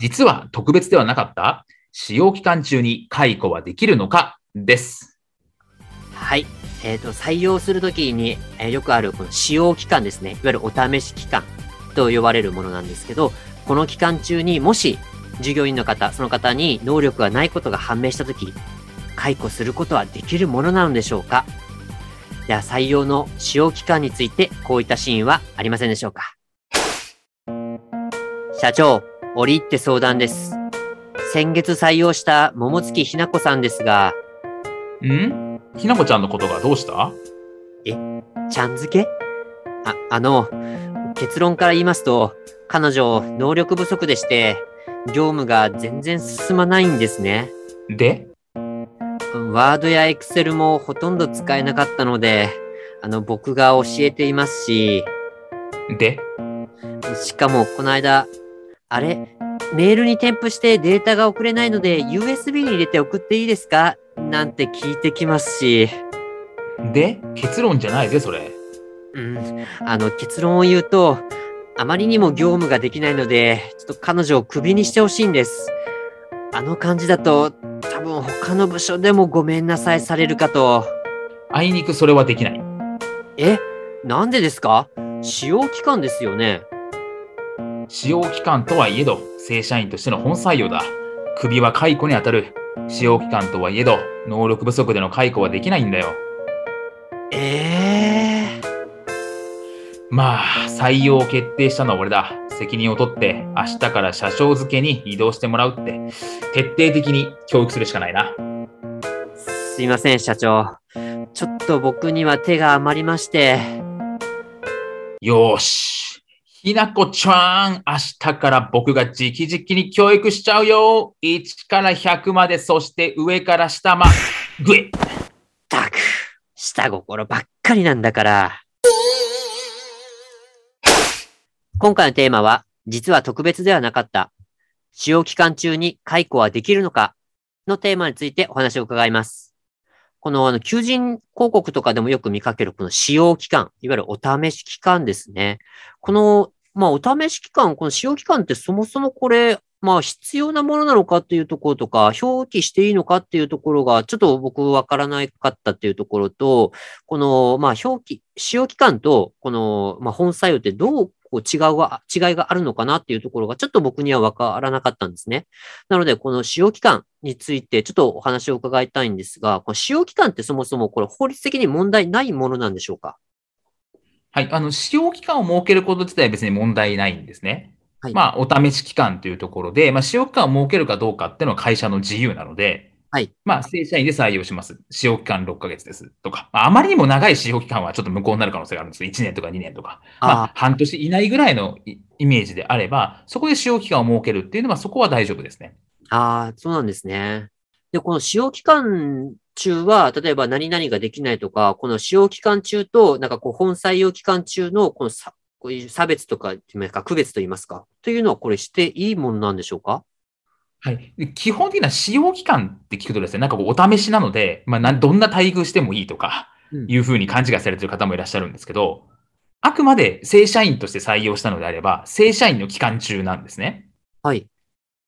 実は特別ではなかった使用期間中に解雇はできるのか？です。はい。えーと、採用するときに、えー、よくあるこの使用期間ですね。いわゆるお試し期間と呼ばれるものなんですけど、この期間中にもし従業員の方、その方に能力がないことが判明したとき、解雇することはできるものなのでしょうか？では採用の使用期間についてこういったシーンはありませんでしょうか？社長、折り入って相談です。先月採用した桃月ひな子さんですが、ん？ひなこちゃんのことがどうした？え、ちゃん付け？あ、あの、結論から言いますと、彼女、能力不足でして、業務が全然進まないんですね。で？ワードやエクセルもほとんど使えなかったので、あの、僕が教えていますし。で？しかも、この間、あれ？メールに添付してデータが送れないので、USB に入れて送っていいですか？なんて聞いてきますし。で、結論じゃないぜ、それ。うん。あの、結論を言うと、あまりにも業務ができないので、ちょっと彼女をクビにしてほしいんです。あの感じだと、多分他の部署でもごめんなさいされるかと。あいにくそれはできない。え？なんでですか？使用期間ですよね。使用期間とはいえど、正社員としての本採用だ。クビは解雇に当たる。使用期間とはいえど、能力不足での解雇はできないんだよ。ええー、まあ、採用を決定したのは俺だ。責任を取って明日から社長付けに移動してもらうって、徹底的に教育するしかないな。すいません、社長。ちょっと僕には手が余りまして。よーし。ひなこちゃん、明日から僕が直々に教育しちゃうよ。1から100まで、そして上から下ま、ぐえ。ったく、下心ばっかりなんだから。今回のテーマは、実は特別ではなかった。使用期間中に解雇はできるのかのテーマについてお話を伺います。この、あの、求人広告とかでもよく見かける、この使用期間、いわゆるお試し期間ですね。この、まあ、お試し期間、この使用期間ってそもそもこれ、まあ、必要なものなのかっていうところとか、表記していいのかっていうところが、ちょっと僕わからなかったっていうところと、この、まあ、表記、使用期間と、この、まあ、本採用ってどうこう違うは、違いがあるのかなっていうところがちょっと僕にはわからなかったんですね。なので、この使用期間についてちょっとお話を伺いたいんですが、この使用期間ってそもそもこれ法律的に問題ないものなんでしょうか？はい。あの、使用期間を設けること自体は別に問題ないんですね。はい、まあ、お試し期間というところで、まあ、使用期間を設けるかどうかっていうのは会社の自由なので、はい。まあ、正社員で採用します。使用期間6ヶ月です。とか、まあ、あまりにも長い使用期間はちょっと無効になる可能性があるんです1年とか2年とか。まあ、半年以内ぐらいのイメージであれば、そこで使用期間を設けるっていうのは、そこは大丈夫ですね。ああ、そうなんですね。で、この使用期間中は、例えば何々ができないとか、この使用期間中と、なんかこう、本採用期間中の、このさ、こういう差別とか、か、区別といいますか、というのはこれしていいものなんでしょうか？はい。基本的な使用期間って聞くとですね、なんかこうお試しなので、まあ、どんな待遇してもいいとか、いうふうに勘違いされている方もいらっしゃるんですけど、あくまで正社員として採用したのであれば、正社員の期間中なんですね。はい。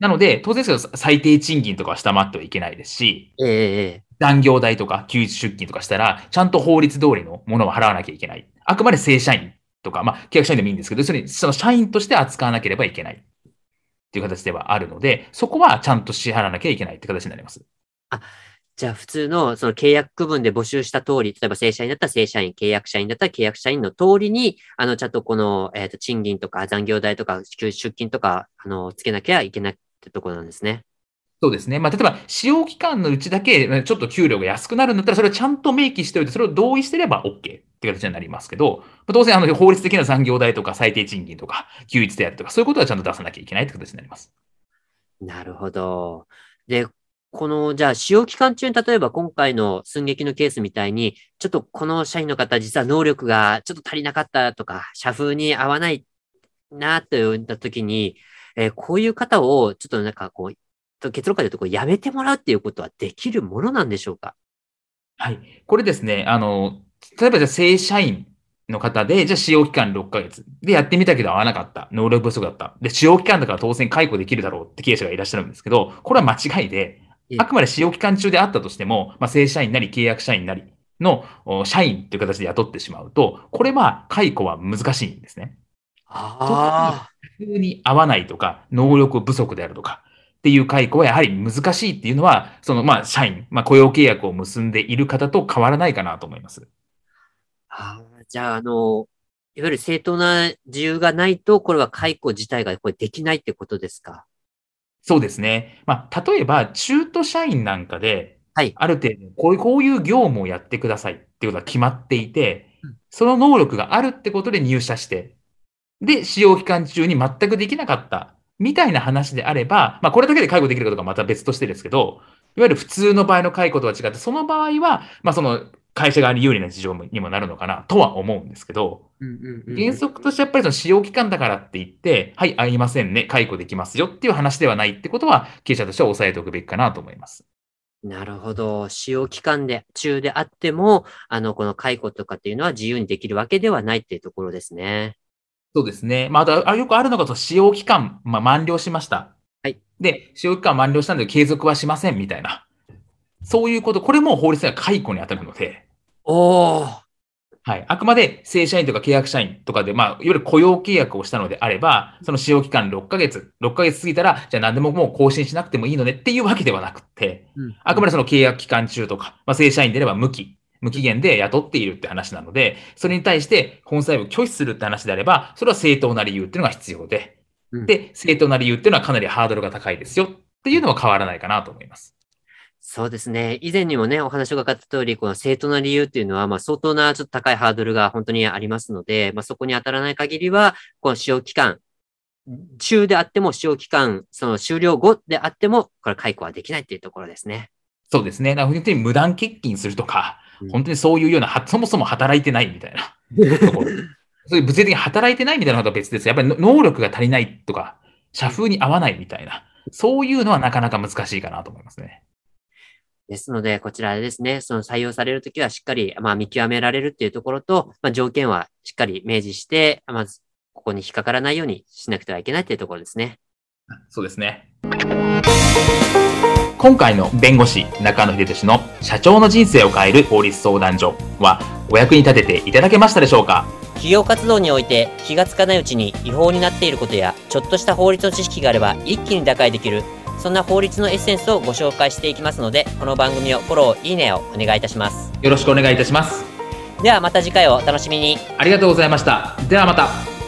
なので、当然ですけど、最低賃金とかは下回ってはいけないですし、ええー、残業代とか休日出勤とかしたら、ちゃんと法律通りのものを払わなきゃいけない。あくまで正社員とか、まあ、契約社員でもいいんですけど、それその社員として扱わなければいけない。っていう形ではあるので、そこはちゃんと支払わなきゃいけないって形になります。あ、じゃあ普通のその契約区分で募集した通り、例えば正社員だったら正社員、契約社員だったら契約社員の通りに、あの、ちゃんとこの、えっ、ー、と、賃金とか残業代とか出勤とか、あの、つけなきゃいけないってところなんですね。そうですね。まあ、例えば、使用期間のうちだけ、ちょっと給料が安くなるんだったら、それをちゃんと明記しておいて、それを同意してれば OK って形になりますけど、当然、あの、法律的な残業代とか最低賃金とか、休日であるとか、そういうことはちゃんと出さなきゃいけないって形になります。なるほど。で、この、じゃあ、使用期間中に、例えば今回の寸劇のケースみたいに、ちょっとこの社員の方、実は能力がちょっと足りなかったとか、社風に合わないな、といったときに、えー、こういう方を、ちょっとなんかこう、結論から言うと、こう、やめてもらうっていうことはできるものなんでしょうか？はい。これですね、あの、例えばじゃあ正社員の方で、じゃあ使用期間6ヶ月。で、やってみたけど合わなかった。能力不足だった。で、使用期間だから当然解雇できるだろうって経営者がいらっしゃるんですけど、これは間違いで、あくまで使用期間中であったとしても、まあ、正社員なり契約社員なりの社員という形で雇ってしまうと、これは解雇は難しいんですね。ああ。普通に合わないとか、能力不足であるとか、っていう解雇はやはり難しいっていうのは、そのまあ社員、まあ雇用契約を結んでいる方と変わらないかなと思います。ああ、じゃあ、あの、いわゆる正当な自由がないと、これは解雇自体がこれできないってことですか？そうですね。まあ、例えば、中途社員なんかで、はい。ある程度、こういう、こういう業務をやってくださいっていうことが決まっていて、その能力があるってことで入社して、で、使用期間中に全くできなかった、みたいな話であれば、まあ、これだけで介護できるかどうかまた別としてですけど、いわゆる普通の場合の解雇とは違って、その場合は、まあ、その、会社側に有利な事情にもなるのかなとは思うんですけど、原則としてやっぱりその使用期間だからって言って、はい、会いませんね、解雇できますよっていう話ではないってことは、経営者としては押さえておくべきかなと思います。なるほど。使用期間で、中であっても、あの、この解雇とかっていうのは自由にできるわけではないっていうところですね。そうですね。まあ、あよくあるのが、使用期間、まあ、満了しました。はい。で、使用期間満了したので継続はしませんみたいな。そういうこと、これも法律では解雇に当たるので。おー。はい。あくまで正社員とか契約社員とかで、まあ、いわゆる雇用契約をしたのであれば、その使用期間6ヶ月、6ヶ月過ぎたら、じゃあ何でももう更新しなくてもいいのねっていうわけではなくて、うん、あくまでその契約期間中とか、まあ、正社員であれば無期、無期限で雇っているって話なので、それに対して本裁を拒否するって話であれば、それは正当な理由っていうのが必要で、うん、で、正当な理由っていうのはかなりハードルが高いですよっていうのは変わらないかなと思います。そうですね。以前にもね、お話がかった通り、この正当な理由っていうのは、まあ相当なちょっと高いハードルが本当にありますので、まあそこに当たらない限りは、この使用期間、中であっても使用期間、その終了後であっても、これ解雇はできないっていうところですね。そうですね。だから本当に無断欠勤するとか、うん、本当にそういうような、そもそも働いてないみたいな。そういう物理的に働いてないみたいなことは別です。やっぱり能力が足りないとか、社風に合わないみたいな、そういうのはなかなか難しいかなと思いますね。ですので、こちらでですね、その採用されるときはしっかり、まあ、見極められるっていうところと、まあ、条件はしっかり明示して、まず、ここに引っかからないようにしなくてはいけないっていうところですね。そうですね。今回の弁護士中野秀俊の社長の人生を変える法律相談所はお役に立てていただけましたでしょうか？企業活動において気がつかないうちに違法になっていることやちょっとした法律の知識があれば一気に打開できるそんな法律のエッセンスをご紹介していきますので、この番組をフォロー、いいねをお願いいたします。よろしくお願いいたします。ではまた次回をお楽しみに。ありがとうございました。ではまた。